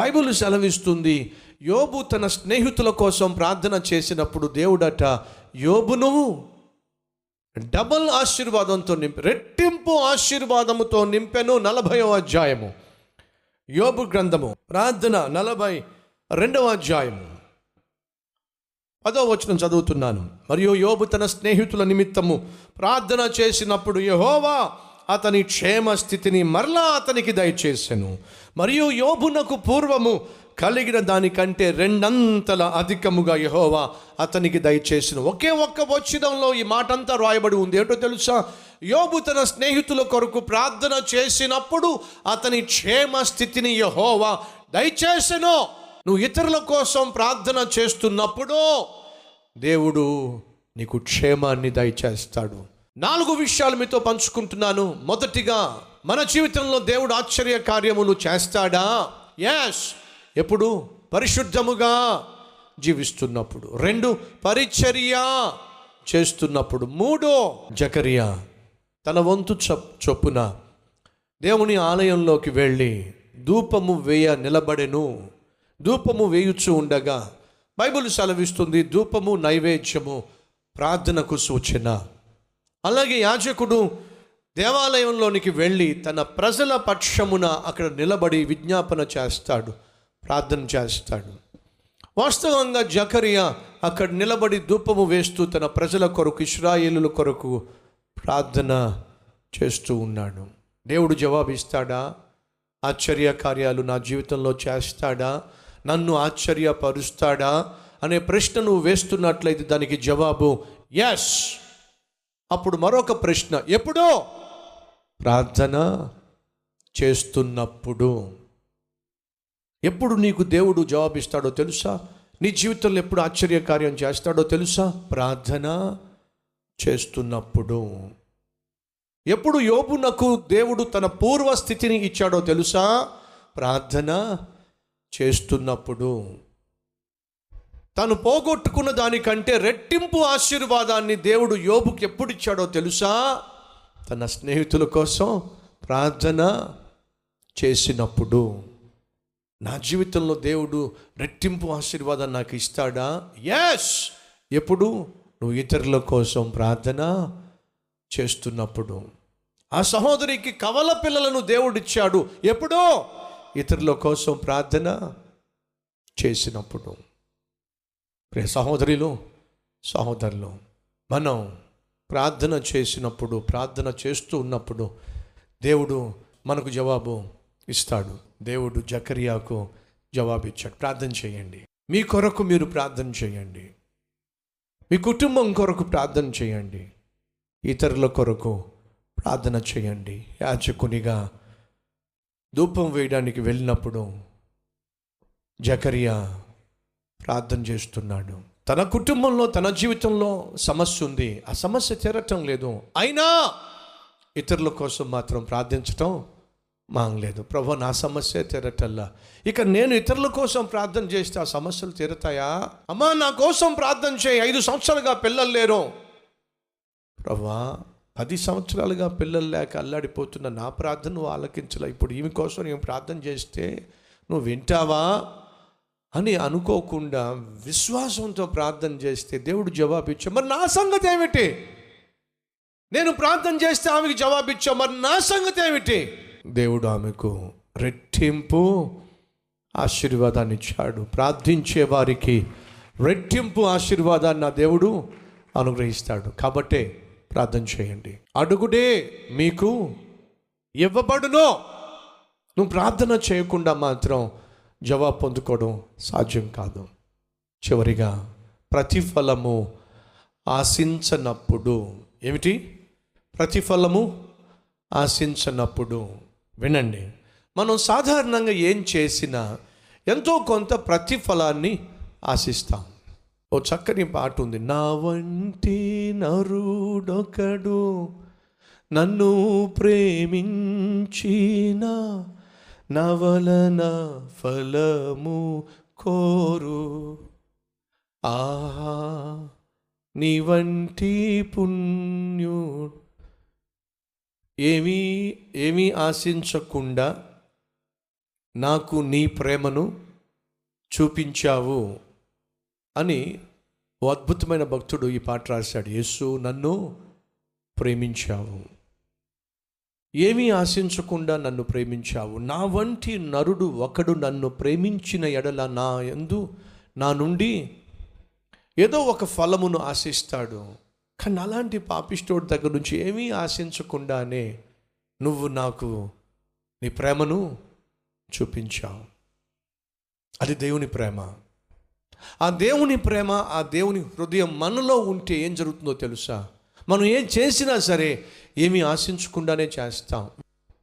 Bible సెలవిస్తుంది. యోబు తన స్నేహితుల కోసం ప్రార్థన చేసినప్పుడు దేవుడట యోబును డబల్ ఆశీర్వాదంతో నింపి రెట్టింపు ఆశీర్వాదముతో నింపెను నలభైవ అధ్యాయము. యోబు గ్రంథము ప్రార్థన నలభై రెండవ అధ్యాయము. పదో వచనం చదువుతున్నాను. మరియు యోబు తన స్నేహితుల నిమిత్తము ప్రార్థన చేసినప్పుడు యహోవా అతని క్షేమ స్థితిని మరలా అతనికి దయచేసెను. మరియు యోబునకు పూర్వము కలిగిన దానికంటే రెండంతల అధికముగా యహోవా అతనికి దయచేసిన. ఒకే ఒక్క వచ్చిదంలో ఈ మాట అంతా రాయబడి ఉంది. ఏంటో తెలుసా? యోబు తన స్నేహితుల కొరకు ప్రార్థన చేసినప్పుడు అతని క్షేమ స్థితిని యహోవా దయచేసెను. నువ్వు ఇతరుల కోసం ప్రార్థన చేస్తున్నప్పుడు దేవుడు నీకు క్షేమాన్ని దయచేస్తాడు. నాలుగు విషయాలు మీతో పంచుకుంటున్నాను. మొదటిగా మన జీవితంలో దేవుడు ఆశ్చర్య కార్యములు చేస్తాడా? యాస్ ఎప్పుడు? పరిశుద్ధముగా జీవిస్తున్నప్పుడు. రెండు పరిచర్య చేస్తున్నప్పుడు. మూడో జకరియా తన వంతు చొప్పున దేవుని ఆలయంలోకి వెళ్ళి ధూపము వేయ నిలబడెను. ధూపము వేయుచు ఉండగా బైబిల్ సెలవిస్తుంది ధూపము నైవేద్యము ప్రార్థనకు సూచన. అలాగే యాజకుడు దేవాలయంలోనికి వెళ్ళి తన ప్రజల పక్షమున అక్కడ నిలబడి విజ్ఞాపన చేస్తాడు ప్రార్థన చేస్తాడు. వాస్తవంగా జకరియా అక్కడ నిలబడి ధూపము వేస్తూ తన ప్రజల కొరకు ఇస్రాయేలుల కొరకు ప్రార్థన చేస్తూ ఉన్నాడు. దేవుడు జవాబిస్తాడా? ఆశ్చర్య కార్యాలు నా జీవితంలో చేస్తాడా? నన్ను ఆశ్చర్యపరుస్తాడా? అనే ప్రశ్న నువ్వు వేస్తున్నట్లయితే దానికి జవాబు ఎస్ అప్పుడు మరొక ప్రశ్న. ఎప్పుడో? ప్రార్థన చేస్తున్నప్పుడు. ఎప్పుడు నీకు దేవుడు జవాబిస్తాడో తెలుసా? నీ జీవితంలో ఎప్పుడు ఆశ్చర్యకార్యం చేస్తాడో తెలుసా? ప్రార్థన చేస్తున్నప్పుడు. ఎప్పుడు యోబునకు దేవుడు తన పూర్వ స్థితిని ఇచ్చాడో తెలుసా? ప్రార్థన చేస్తున్నప్పుడు. తను పోగొట్టుకున్న దానికంటే రెట్టింపు ఆశీర్వాదాన్ని దేవుడు యోబుకి ఎప్పుడు ఇచ్చాడో తెలుసా? తన స్నేహితుల కోసం ప్రార్థన చేసినప్పుడు. నా జీవితంలో దేవుడు రెట్టింపు ఆశీర్వాదాన్ని నాకు ఇస్తాడా? ఎస్ ఎప్పుడు? నువ్వు ఇతరుల కోసం ప్రార్థన చేస్తున్నప్పుడు. ఆ సహోదరికి కవల పిల్లలను దేవుడిచ్చాడు. ఎప్పుడో? ఇతరుల కోసం ప్రార్థన చేసినప్పుడు. ప్రియ సహోదరిలో సహోదరులు మనం ప్రార్థన చేసినప్పుడు ప్రార్థన చేస్తూ ఉన్నప్పుడు దేవుడు మనకు జవాబు ఇస్తాడు. దేవుడు జకరియాకు జవాబు ఇచ్చాడు. ప్రార్థన చేయండి. మీ కొరకు మీరు ప్రార్థన చేయండి. మీ కుటుంబం కొరకు ప్రార్థన చేయండి. ఇతరుల కొరకు ప్రార్థన చేయండి. యాచకునిగా ధూపం వేయడానికి వెళ్ళినప్పుడు జకరియా ప్రార్థన చేస్తున్నాడు. తన కుటుంబంలో తన జీవితంలో సమస్య ఉంది. ఆ సమస్య తీరటం లేదు. అయినా ఇతరుల కోసం మాత్రం ప్రార్థించటం మాంగలేదు ప్రభు నా సమస్య తీరటల్లా. ఇక నేను ఇతరుల కోసం ప్రార్థన చేస్తే ఆ సమస్యలు తీరతాయా? అమ్మా నా కోసం ప్రార్థన చేయి. ఐదు సంవత్సరాలుగా పిల్లలు లేరు. ప్రభా పది సంవత్సరాలుగా పిల్లలు లేక అల్లాడిపోతున్న నా ప్రార్థన నువ్వు ఆలకించలే. ఇప్పుడు ఈమె కోసం నేను ప్రార్థన చేస్తే నువ్వు వింటావా? అని అనుకోకుండా విశ్వాసంతో ప్రార్థన చేస్తే దేవుడు జవాబిచ్చా మరి నా సంగతి ఏమిటి? నేను ప్రార్థన చేస్తే ఆమెకి జవాబిచ్చా మరి నా సంగతి ఏమిటి? దేవుడు ఆమెకు రెట్టింపు ఆశీర్వాదాన్ని ఇచ్చాడు. ప్రార్థించే వారికి రెట్టింపు ఆశీర్వాదాన్ని నా దేవుడు అనుగ్రహిస్తాడు. కాబట్టే ప్రార్థన చేయండి. అడుగుడే మీకు ఇవ్వబడునో. నువ్వు ప్రార్థన చేయకుండా మాత్రం జవాబు పొందుకోవడం సాధ్యం కాదు. చివరిగా ప్రతిఫలము ఆశించనప్పుడు ఏమిటి? ప్రతిఫలము ఆశించనప్పుడు వినండి. మనం సాధారణంగా ఏం చేసినా ఎంతో కొంత ప్రతిఫలాన్ని ఆశిస్తాం. ఓ చక్కని పాట ఉంది. నా వంటి నరుడొకడు నన్ను ప్రేమించిన నవలన ఫలము కోరు. ఆహా నీ వంటి పుణ్యుడు. ఏమీ ఏమీ ఆశించకుండా నాకు నీ ప్రేమను చూపించావు అని ఓ అద్భుతమైన భక్తుడు ఈ పాట రాశాడు. యేసు నన్ను ప్రేమించావు. ఏమీ ఆశించకుండా నన్ను ప్రేమించావు. నా వంటి నరుడు ఒకడు నన్ను ప్రేమించిన ఎడల నా ఎందు నా నుండి ఏదో ఒక ఫలమును ఆశిస్తాడు. కానీ అలాంటి పాపిష్టోడి దగ్గర నుంచి ఏమీ ఆశించకుండానే నువ్వు నాకు నీ ప్రేమను చూపించావు. అది దేవుని ప్రేమ. ఆ దేవుని ప్రేమ ఆ దేవుని హృదయం మనలో ఉంటే ఏం జరుగుతుందో తెలుసా? మనం ఏం చేసినా సరే ఏమీ ఆశించకుండానే చేస్తాం.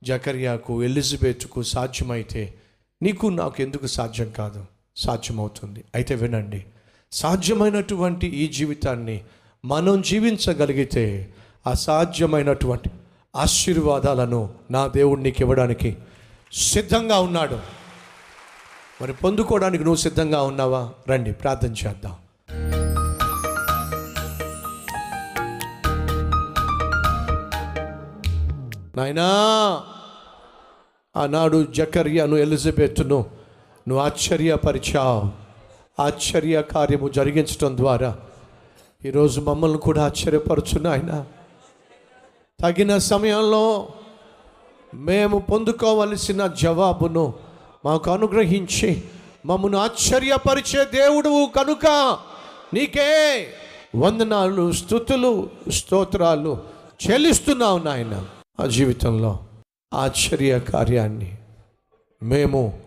జకర్యాకు ఎలిజబెత్కు సాధ్యమైతే నీకు నాకు ఎందుకు సాధ్యం కాదు? సాధ్యమవుతుంది. అయితే వినండి. సాధ్యమైనటువంటి ఈ జీవితాన్ని మనం జీవించగలిగితే అసాధ్యమైనటువంటి ఆశీర్వాదాలను నా దేవుడు నీకు ఇవ్వడానికి సిద్ధంగా ఉన్నాడు. మరి పొందుకోవడానికి నువ్వు సిద్ధంగా ఉన్నావా? రండి ప్రార్థన చేద్దాం. నాయనా ఆనాడు జకర్యాను ఎలిజబెత్ను నువ్వు ఆశ్చర్యపరిచావు. ఆశ్చర్య కార్యము జరిగించడం ద్వారా ఈరోజు మమ్మల్ని కూడా ఆశ్చర్యపరచు నాయన. తగిన సమయంలో మేము పొందుకోవలసిన జవాబును మాకు అనుగ్రహించి మమ్మను ఆశ్చర్యపరిచే దేవుడు కనుక నీకే వందనాలు స్థుతులు స్తోత్రాలు చెల్లిస్తున్నావు నాయన. ఆ జీవితంలో ఆశ్చర్య కార్యాన్ని మేము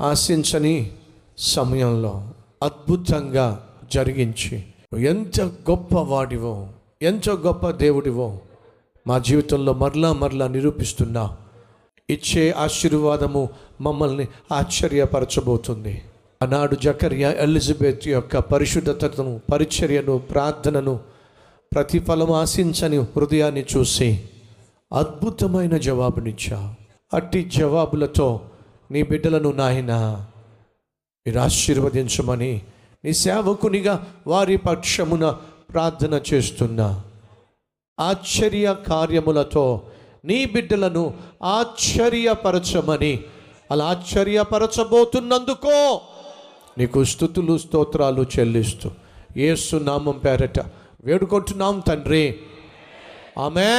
ఆశించని సమయంలో అద్భుతంగా జరిగించి ఎంత గొప్ప వాడివో ఎంత గొప్ప దేవుడివో మా జీవితంలో మరలా మరలా నిరూపిస్తున్నా ఇచ్చే ఆశీర్వాదము మమ్మల్ని ఆశ్చర్యపరచబోతుంది. ఆనాడు జకర్య ఎలిజబెత్ యొక్క పరిశుద్ధతను పరిచర్యను ప్రార్థనను ప్రతిఫలం ఆశించని హృదయాన్ని చూసి అద్భుతమైన జవాబునిచ్చా. అట్టి జవాబులతో నీ బిడ్డలను నాయన మీరు ఆశీర్వదించమని నీ సేవకునిగా వారి పక్షమున ప్రార్థన చేస్తున్నా. ఆశ్చర్య కార్యములతో నీ బిడ్డలను ఆశ్చర్యపరచమని అలా ఆశ్చర్యపరచబోతున్నందుకో నీకు స్థుతులు స్తోత్రాలు చెల్లిస్తూ. యేసు నామం పేరట వేడుకుంటున్నాం తండ్రి. ఆమె